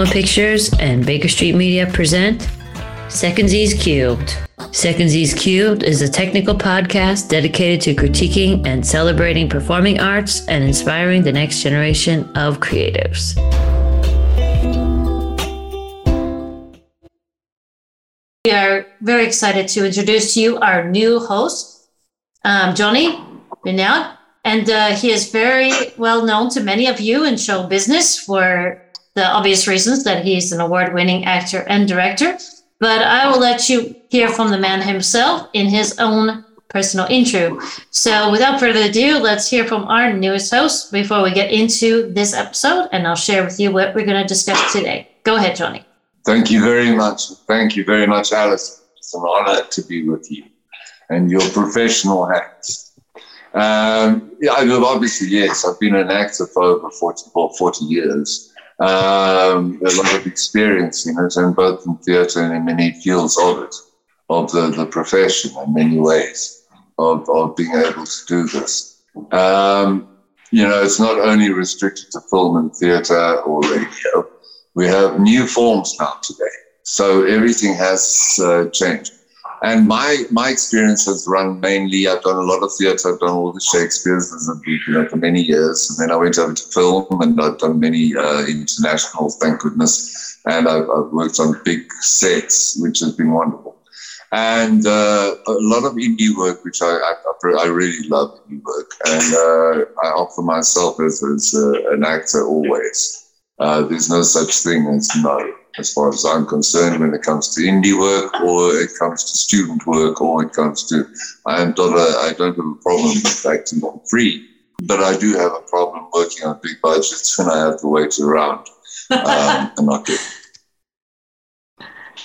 Coma Pictures and Baker Street Media present Secondsies Cubed. Secondsies Cubed is a technical podcast dedicated to critiquing and celebrating performing arts and inspiring the next generation of creatives. We are very excited to introduce to you our new host, um, Jonny Pienaar. And uh, he is very well known to many of you in show business for the obvious reasons that he's an award winning actor and director. But I will let you hear from the man himself in his own personal intro. So without further ado, let's hear from our newest host before we get into this episode, and I'll share with you what we're going to discuss today. Go ahead, Jonny. Thank you very much. Thank you very much, Alice. It's an honor to be with you and your professional hats. Um, yeah, obviously, yes, I've been an actor for over 40, 40 years. Um, a lot of experience in it, and both in theatre and in many fields of it, of the, the profession in many ways, of, of being able to do this. Um, you know, it's not only restricted to film and theatre or radio. We have new forms now today. So everything has uh, changed. And my my experience has run mainly. I've done a lot of theatre. I've done all the Shakespeare's you know, for many years, and then I went over to film, and I've done many uh, thank goodness. And I've, I've, worked on big sets, which has been wonderful. And uh, a lot of indie work, which I, I, I really love indie work, and uh, I offer myself as, as uh, an actor always. Uh, there's no such thing as no as far as I'm concerned, when it comes to indie work or it comes to student work or it comes to, I am not a, I don't have a problem with acting on free, but I do have a problem working on big budgets when I have to wait around um, and not get.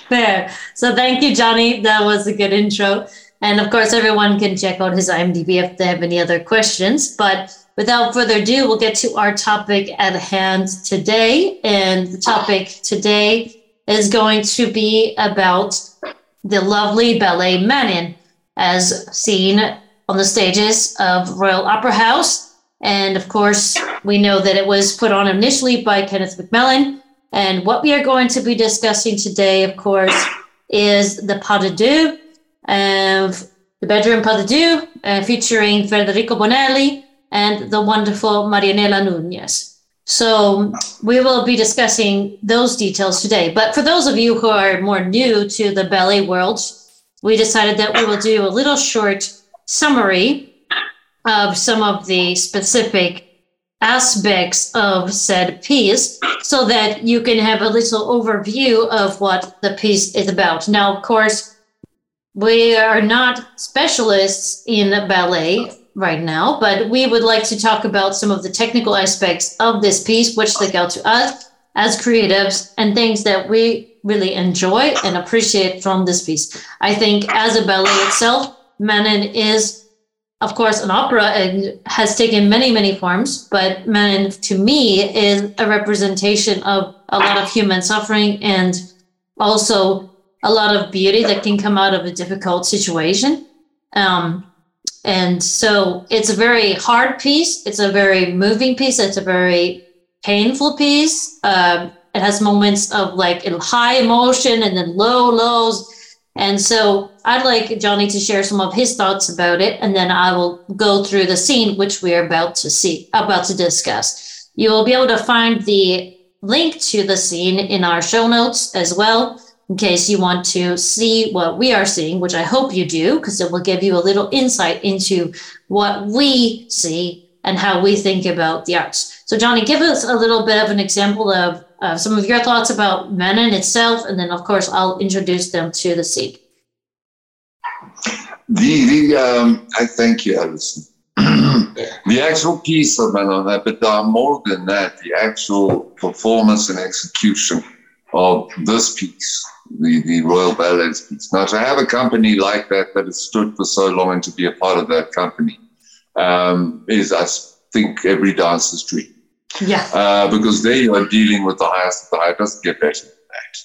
Fair. So thank you, Jonny. That was a good intro. And of course, everyone can check out his IMDb if they have any other questions. But without further ado, we'll get to our topic at hand today. And the topic today is going to be about the lovely ballet Manon, as seen on the stages of Royal Opera House. And of course, we know that it was put on initially by Kenneth MacMillan. And what we are going to be discussing today, of course, is the pas de deux, of the bedroom pas de deux, uh, featuring Federico Bonelli, and the wonderful Marianela Nuñez. So we will be discussing those details today. But for those of you who are more new to the ballet world, we decided that we will do a little short summary of some of the specific aspects of said piece so that you can have a little overview of what the piece is about. Now, of course, we are not specialists in ballet right now, but we would like to talk about some of the technical aspects of this piece, which stick out to us as creatives and things that we really enjoy and appreciate from this piece. I think as a ballet itself, Manon is, of course, an opera and has taken many, many forms, but Manon to me is a representation of a lot of human suffering and also a lot of beauty that can come out of a difficult situation. Um, and so it's a very hard piece. It's a very moving piece. It's a very painful piece. Um, it has moments of like high emotion and then low lows. And so I'd like Jonny to share some of his thoughts about it, and then I will go through the scene which we are about to see, about to discuss. You will be able to find the link to the scene in our show notes as well in case you want to see what we are seeing, which I hope you do, because it will give you a little insight into what we see and how we think about the arts. So, Jonny, give us a little bit of an example of uh, some of your thoughts about Manon itself, and then, of course, I'll introduce them to the scene. The, the um, I thank you, Allison. the actual piece of Manon, but uh, more than that, the actual performance and execution of this piece the, the Royal Ballet's piece. Now, to have a company like that that has stood for so long and to be a part of that company um, is, I think, every dancer's dream. Yeah. Uh, because there you are dealing with the highest of the high. It doesn't get better than that.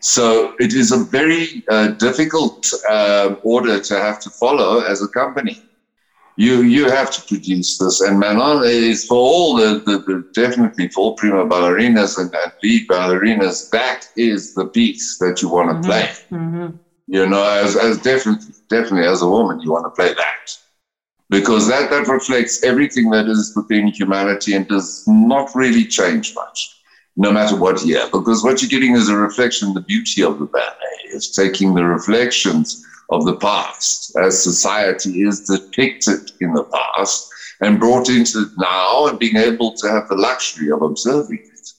So it is a very uh, difficult uh, order to have to follow as a company. You you have to produce this. And Manon is for all the, the, the definitely for all prima ballerinas and, and, lead ballerinas, that is the piece that you want to mm-hmm. play. Mm-hmm. You know, as, as definitely definitely as a woman, you want to play that. Because that, that reflects everything that is within humanity and does not really change much, no matter what year. Because what you're getting is a reflection, the beauty of the ballet is taking the reflections of the past as society is depicted in the past and brought into now and being able to have the luxury of observing it.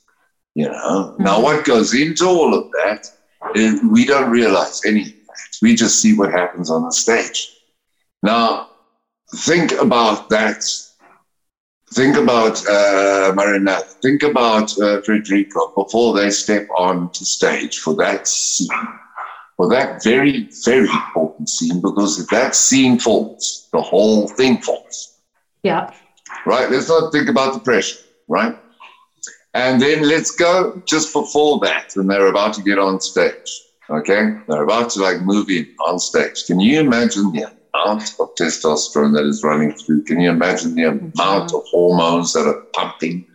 You know, mm-hmm. now what goes into all of that is we don't realize any of that. We just see what happens on the stage. Now, think about that. Think about uh, Marinette. Think about uh, Frederico before they step onto stage for that scene for that very, very important scene because if that scene falls, the whole thing falls. Yeah. Right? Let's not think about the pressure, right? And then let's go just before that, and they're about to get on stage. Okay? They're about to like move in on stage. Can you imagine the amount of testosterone that is running through? Can you imagine the amount mm-hmm. of hormones that are pumping?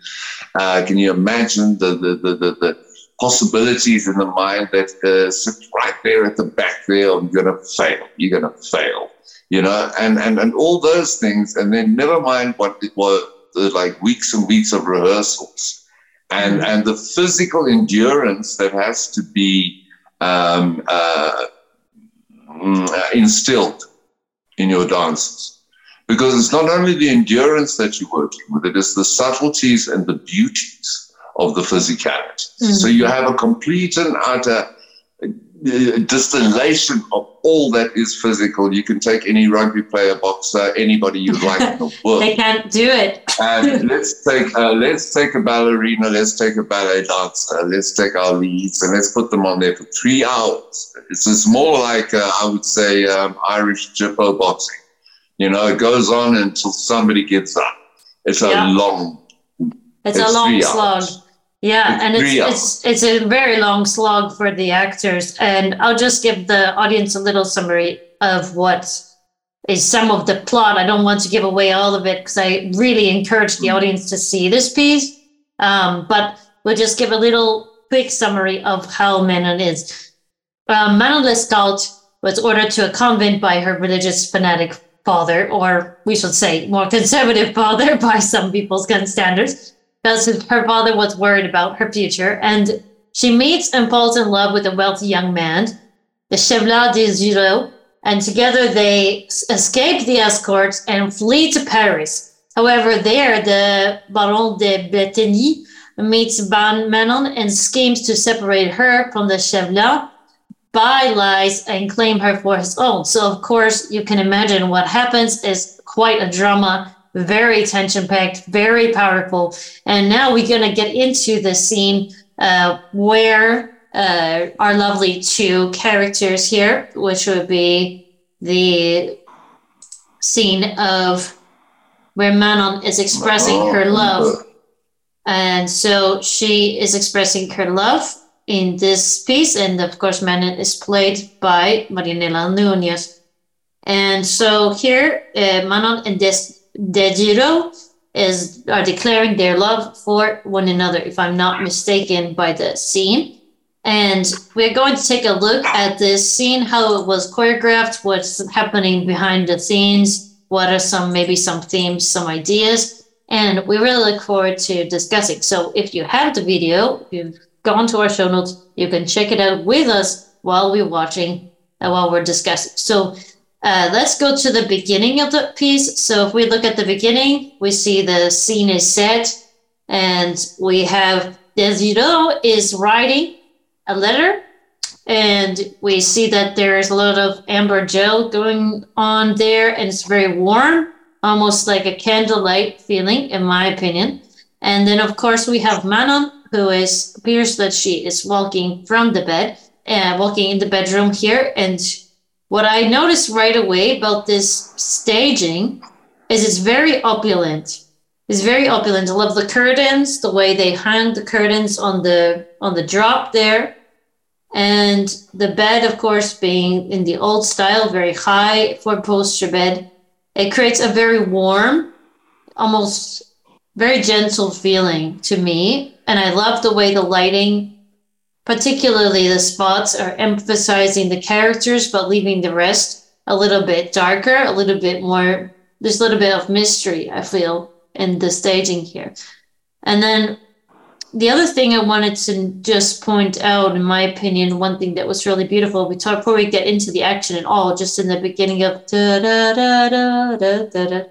Uh, can you imagine the, the, the, the, the possibilities in the mind that uh, sit right there at the back there. You're going to fail. You're going to fail. You know, and, and, and all those things. And then never mind what it was like weeks and weeks of rehearsals and, mm-hmm. and the physical endurance that has to be um, uh, mm, instilled in your dances. Because it's not only the endurance that you're working with, it is the subtleties and the beauties of the physicality. Mm-hmm. So you have a complete and utter uh, distillation of all that is physical. You can take any rugby player, boxer, anybody you like in the world. they can't do it. and let's take uh, let's take a ballerina, let's take a ballet dancer, let's take our leads, and let's put them on there for three hours. It's, it's more like uh, I would say um, Irish jippo boxing. You know, it goes on until somebody gets up. It's a yeah. long. It's, it's a long slog. Hours. Yeah, and it's, it's it's a very long slog for the actors. And I'll just give the audience a little summary of what is some of the plot. I don't want to give away all of it because I really encourage the audience to see this piece. Um, but we'll just give a little quick summary of how Manon is. Um, Manon Lescaut was ordered to a convent by her religious fanatic father, or we should say more conservative father by some people's standards because her father was worried about her future. And she meets and falls in love with a wealthy young man, the Chevalier des Grieux, and together they escape the escorts and flee to Paris. However, there the Baron de Bretigny meets Van Manon and schemes to separate her from the Chevalier by lies and claim her for his own. So, of course, you can imagine what happens is quite a drama very tension packed, very powerful. And now we're going to get into the scene uh, where uh, our lovely two characters here, which would be the scene of where Manon is expressing her love. And so she is expressing her love in this piece. And of course, Manon is played by Marianela Nuñez. And so here, uh, Manon and this Des Grieux is are declaring their love for one another, if I'm not mistaken, by the scene. And we're going to take a look at this scene, how it was choreographed, what's happening behind the scenes, what are some maybe some themes, some ideas, and we really look forward to discussing. So if you have the video, you've gone to our show notes, you can check it out with us while we're watching and while we're discussing. So uh, let's go to the beginning of the piece. So if we look at the beginning, we see the scene is set, and we have Des Grieux is writing a letter, and we see that there's a lot of amber gel going on there, and it's very warm, almost like a candlelight feeling, in my opinion. And then, of course, we have Manon, who is appears that she is walking from the bed, uh, walking in the bedroom here, and what I noticed right away about this staging is it's very opulent. It's very opulent. I love the curtains, the way they hang the curtains on the on the drop there. And the bed, of course, being in the old style, very high four poster bed. it creates a very warm, almost very gentle feeling to me. And I love the way the lighting, particularly the spots, are emphasizing the characters, but leaving the rest a little bit darker, a little bit more, there's a little bit of mystery, I feel, in the staging here. And then the other thing I wanted to just point out, in my opinion, one thing that was really beautiful, we talked before we get into the action at all, just in the beginning of da, da, da, da, da, da, da,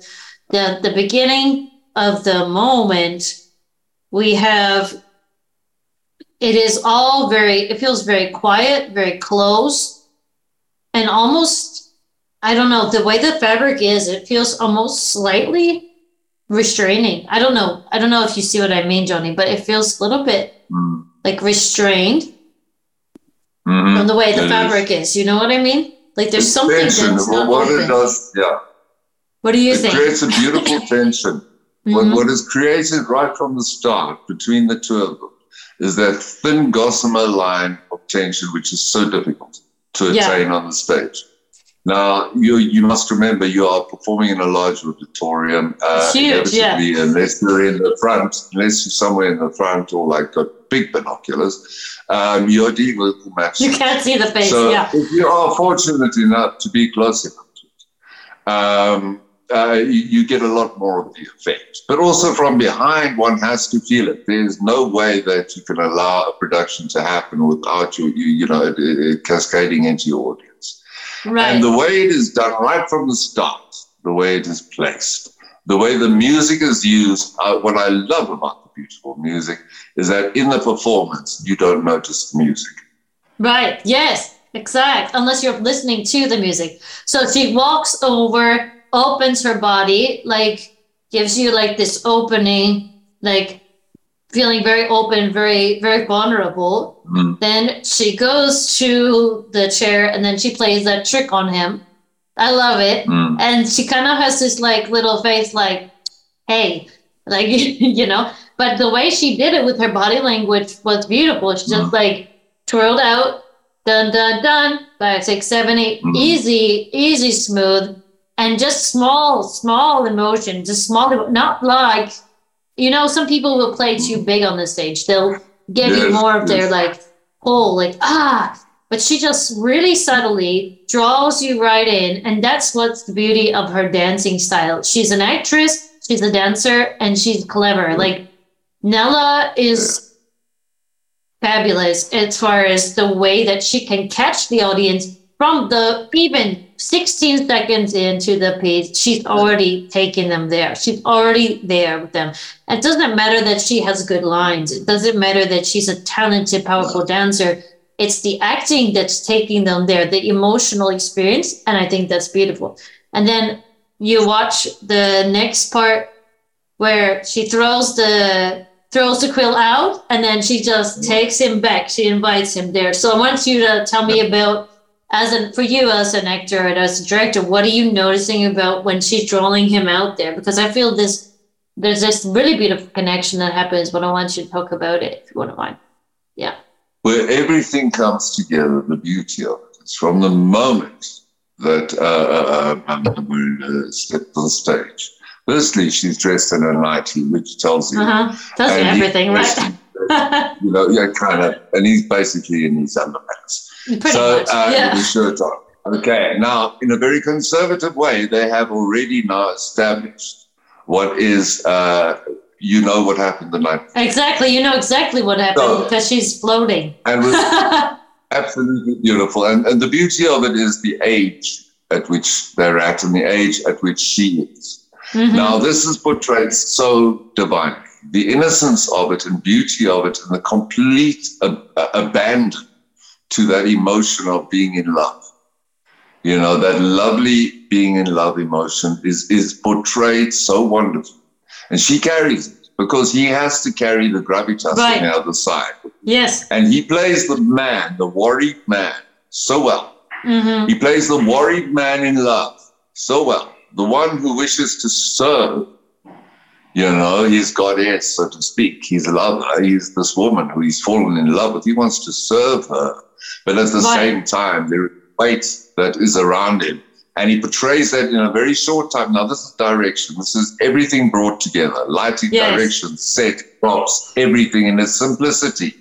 the, the beginning of the moment, we have it is all very, it feels very quiet, very close, and almost, I don't know, the way the fabric is, it feels almost slightly restraining. I don't know. I don't know if you see what I mean, Jonny, but it feels a little bit mm. like restrained mm-hmm. from the way the it fabric is. is. You know what I mean? Like there's something tension. that's not what open. it does, yeah. What do you it think? It creates a beautiful tension. mm-hmm. what, what is created right from the start between the two of them is that thin gossamer line of tension, which is so difficult to attain yeah. on the stage. Now, you you must remember you are performing in a large auditorium. Uh, huge, yeah. Unless you're in the front, unless you're somewhere in the front or like got big binoculars, um, you're dealing with match. You can't see the face, so yeah. If you are fortunate enough to be close enough to it, um, uh, you, you, get a lot more of the effect. But also from behind, one has to feel it. There's no way that you can allow a production to happen without you, you, you know, it, it cascading into your audience. Right. And the way it is done right from the start, the way it is placed, the way the music is used, uh, what I love about the beautiful music is that in the performance, you don't notice the music. Right. Yes, exact. Unless you're listening to the music. So she walks over, opens her body, like gives you like this opening, like feeling very open, very, very vulnerable. Mm. Then she goes to the chair and then she plays that trick on him. I love it. Mm. And she kind of has this like little face, like, hey, like, you know, but the way she did it with her body language was beautiful. She just mm. like twirled out, dun, dun, dun, five, six, seven, eight, mm. easy, easy, smooth. And just small, small emotion, just small, not like you know, some people will play too big on the stage. They'll give yes, you more of their like pull, like ah. But she just really subtly draws you right in, and that's what's the beauty of her dancing style. She's an actress, she's a dancer, and she's clever. Like Nella is fabulous as far as the way that she can catch the audience from the even 16 seconds into the piece, she's already taking them there. She's already there with them. It doesn't matter that she has good lines. It doesn't matter that she's a talented, powerful dancer. It's the acting that's taking them there, the emotional experience. And I think that's beautiful. And then you watch the next part where she throws the throws the quill out and then she just mm-hmm. takes him back. She invites him there. So I want you to tell me about as an for you as an actor and as a director, what are you noticing about when she's drawing him out there? Because I feel this there's this really beautiful connection that happens, but I want you to talk about it if you want to mind. Yeah. Where everything comes together, the beauty of. It's from the moment that uh, uh, uh, stepped on stage. Firstly, she's dressed in a nightie, which tells you, uh-huh. tells you everything, right? you know, yeah, kind of, and he's basically in his underpants. Pretty so, much, uh, yeah. shirt on. Okay, now in a very conservative way, they have already now established what is, uh, you know, what happened the night. Exactly, you know exactly what happened so, because she's floating. And absolutely beautiful. And, and the beauty of it is the age at which they're at and the age at which she is. Mm-hmm. Now, this is portrayed so divinely. The innocence of it and beauty of it and the complete ab- abandon to that emotion of being in love. You know, that lovely being in love emotion is, is portrayed so wonderfully. And she carries it because he has to carry the gravitas right. on the other side. Yes. And he plays the man, the worried man, so well. Mm-hmm. He plays the worried man in love so well. The one who wishes to serve you know, he's goddess, so to speak. He's a lover. He's this woman who he's fallen in love with. He wants to serve her. But at the right. same time, there is weight that is around him And he portrays that in a very short time. Now, this is direction. This is everything brought together lighting, Yes. direction, set, props, everything in its simplicity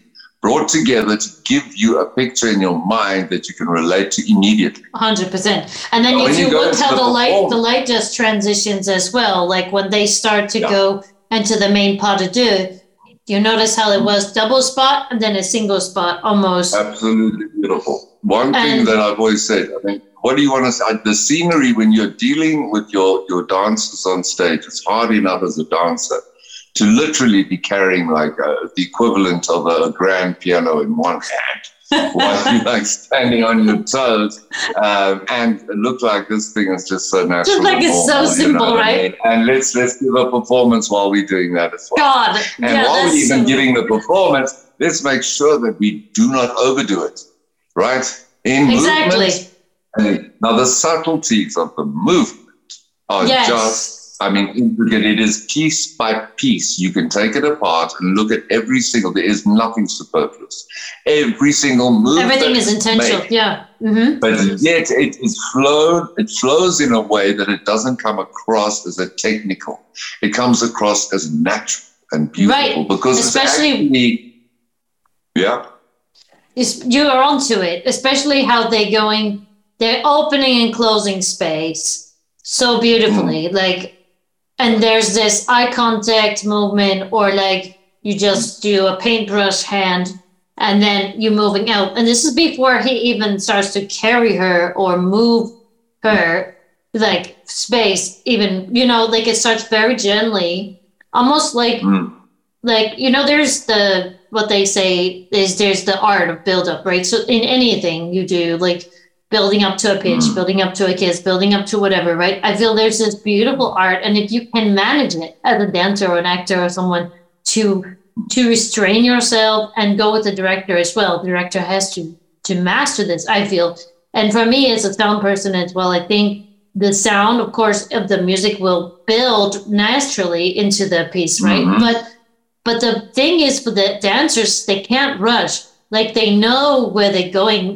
brought together to give you a picture in your mind that you can relate to immediately. Hundred percent. And then But if you you look how the the light the light just transitions as well. Like when they start to Yeah. go into the main pas de deux, you notice how it was double spot and then a single spot almost. Absolutely beautiful. One thing that I've always said, I mean, what do you want to say? The scenery when you're dealing with your, your dancers on stage, it's hard enough as a dancer to literally be carrying like uh the equivalent of a grand piano in one hand while you're like standing on your toes. Um, and it looked like this thing is just so natural. Just like it's so normal, you know simple, I right? mean? And let's let's give a performance while we're doing that as well. God. And yeah, while we're even so- giving the performance, let's make sure that we do not overdo it, right? In Exactly. movement. Now the subtleties of the movement are Yes. just, I mean, intricate. It is piece by piece. You can take it apart and look at every single. There is nothing superfluous. Every single move. Everything is intentional. made, Yeah. hmm but yet it is flowed. It flows in a way that it doesn't come across as a technical. It comes across as natural and beautiful Right. because Especially- actually, yeah, Is you are onto it, especially how they're going they're opening and closing space so beautifully. Mm. Like and there's this eye contact movement or like you just do a paintbrush hand and then you moving out. And this is before he even starts to carry her or move her like space even you know like it starts very gently almost like Mm. like you know there's the what they say is there's the art of build up right so in anything you do like building up to a pitch Mm. building up to a kiss building up to whatever right? I feel there's this beautiful art and if you can manage it as a dancer or an actor or someone to to restrain yourself and go with the director as well the director has to to master this i feel. And for me as a sound person as well i think the sound of course of the music will build naturally into the piece right? Mhm. but but the thing is for the dancers they can't rush. Like they know where they're going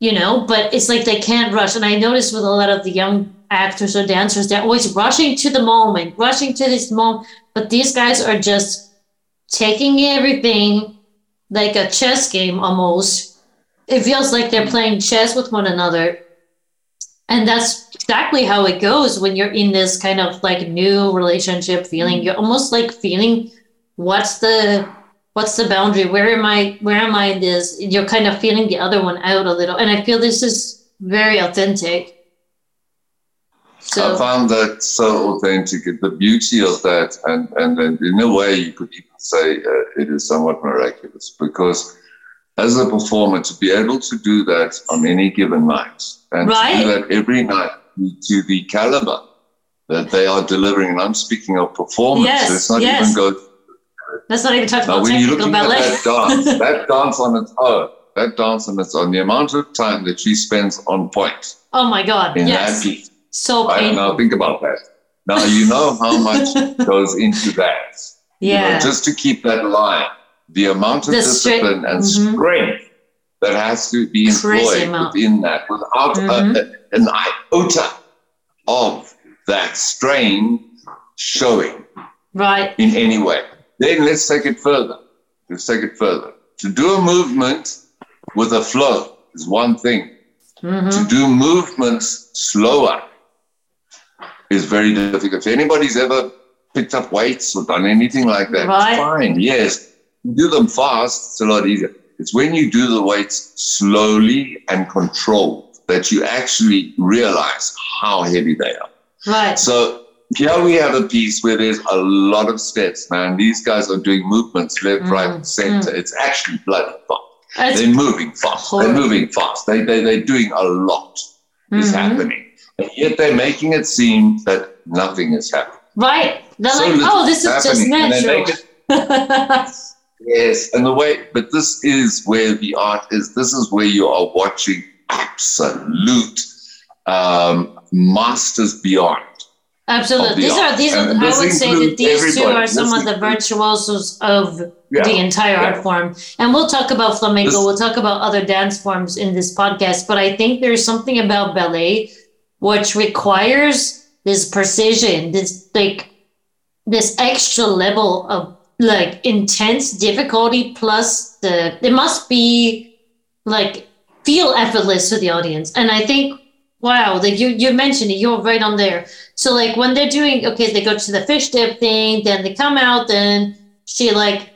you know but it's like they can't rush. And i notice with a lot of the young actors or dancers they're always rushing to the moment rushing to this moment. But these guys are just taking everything like a chess game almost. It feels like they're playing chess with one another. And that's exactly how it goes when you're in this kind of like new relationship feeling. Mm-hmm. You're almost like feeling what's the what's the boundary where am i where am i in this you're kind of feeling the other one out a little and i feel this is very authentic I found that so authentic. The beauty of that, and and, and in a way, you could even say uh, it is somewhat miraculous because. As a performer, to be able to do that on any given night and Right. to do that every night to the caliber that they are delivering, and I'm speaking of performance, Yes, let's not yes. even go let's not even talk about when you're technical at ballet that dance, that dance on its own, that dance on its own, the amount of time that she spends on pointe oh my god yes that so painful Now, think about that. Now, you know how much goes into that. You know, just to keep that line, the amount of The stri- discipline and Mhm. strength that has to be Crazy employed amount. within that without Mhm. a- an iota of that strain showing right in any way. Then let's take it further. Let's take it further. To do a movement with a flow is one thing. hmm To do movements slower is very difficult. If anybody's ever picked up weights or done anything like that, Right. fine, yes. Do them fast, it's a lot easier. It's when you do the weights slowly and controlled that you actually realize how heavy they are. right So here we have a piece where there's a lot of steps, man. These guys are doing movements left, Mm, right, center. It's actually bloody fast. It's- They're moving fast. They're moving fast. They, they, they're doing a lot is Mhm. happening. And yet they're making it seem that nothing is happening. right they're So like oh this is just. And natural it- Yes, and the way, but this is where the art is. This is where you are watching absolute um, masters beyond. Absolutely. the These are these are And I would say that these two are some of the virtuosos of Yeah. the entire Yeah. art form. And we'll talk about flamenco, This- we'll talk about other dance forms in this podcast, but I think there's something about ballet which requires this precision, this like this extra level of like intense difficulty plus the it must be like feel effortless to the audience. And I think wow, like you you mentioned it, you're right on there. So like when they're doing okay, they go to the fish dip thing, then they come out, then she like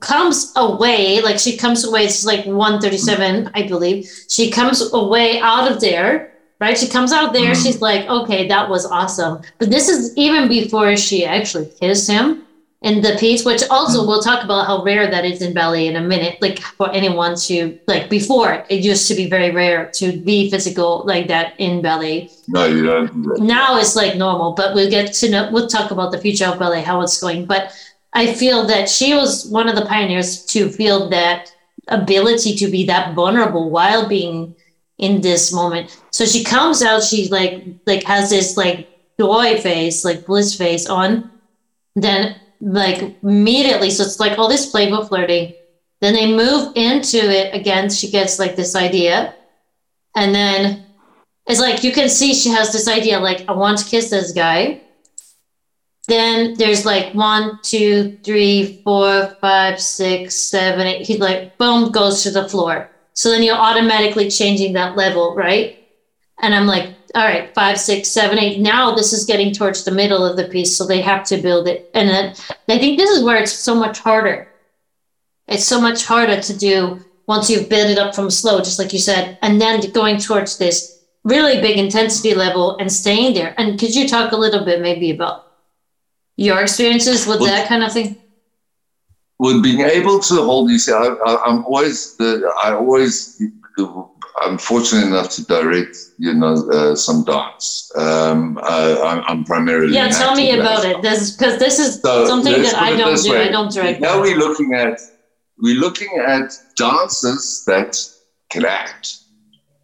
comes away, like she comes away, it's like 137, I believe. She comes away out of there, right? She comes out there, mm. she's like, okay, that was awesome. But this is even before she actually kissed him in the piece, which also mm. we'll talk about how rare that is in ballet in a minute. Like for anyone to like before, it used to be very rare to be physical like that in ballet. No, you don't. Now it's like normal, but we'll get to know. We'll talk about the future of ballet, how it's going. But I feel that she was one of the pioneers to feel that ability to be that vulnerable while being in this moment. So she comes out, she like like has this like joy face, like bliss face on. Then like immediately, so it's like all this playful flirting. Then they move into it again. She gets like this idea, and then it's like you can see she has this idea like I want to kiss this guy then there's like one, two, three, four, five, six, seven, eight. He like boom goes to the floor. So then you're automatically changing that level, right? And I'm like, all right, five, six, seven, eight. Now this is getting towards the middle of the piece, so they have to build it. And then I think this is where it's so much harder. It's so much harder to do once you've built it up from slow, just like you said, and then going towards this really big intensity level and staying there. And could you talk a little bit maybe about your experiences with that kind of thing? With being able to hold these, I, am always the, I always, I'm fortunate enough to direct, you know, uh, some dance. Um, I, am primarily. Yeah, tell me about it. This because this is so something that I don't do. Way. I don't direct. Now we're looking at we're looking at dancers that can act.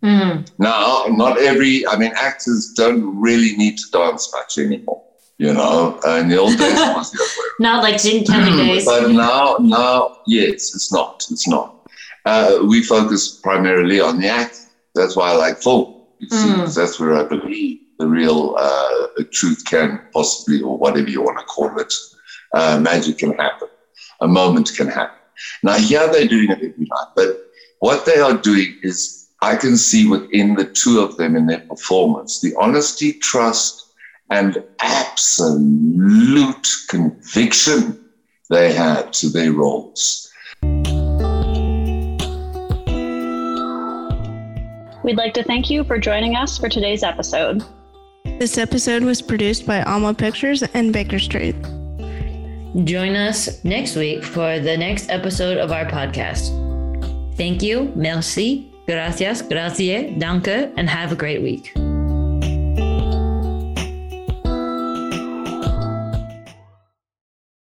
Mm. Now, not every. I mean, actors don't really need to dance much anymore you know, in the old days it was the other way. Not like Gene Kelly days. but now, now, yes, it's not. It's not. Uh, we focus primarily on the act. That's why I like film. You see, mm. that's where I believe the real uh, truth can possibly, or whatever you want to call it, uh, magic can happen. A moment can happen. Now, here they're doing it every night, but what they are doing is I can see within the two of them in their performance the honesty, trust, and absolute conviction they had to their roles. We'd like to thank you for joining us for today's episode. This episode was produced by Alma Pictures and Baker Street. Join us next week for the next episode of our podcast. Thank you, merci, gracias, grazie, danke, and have a great week.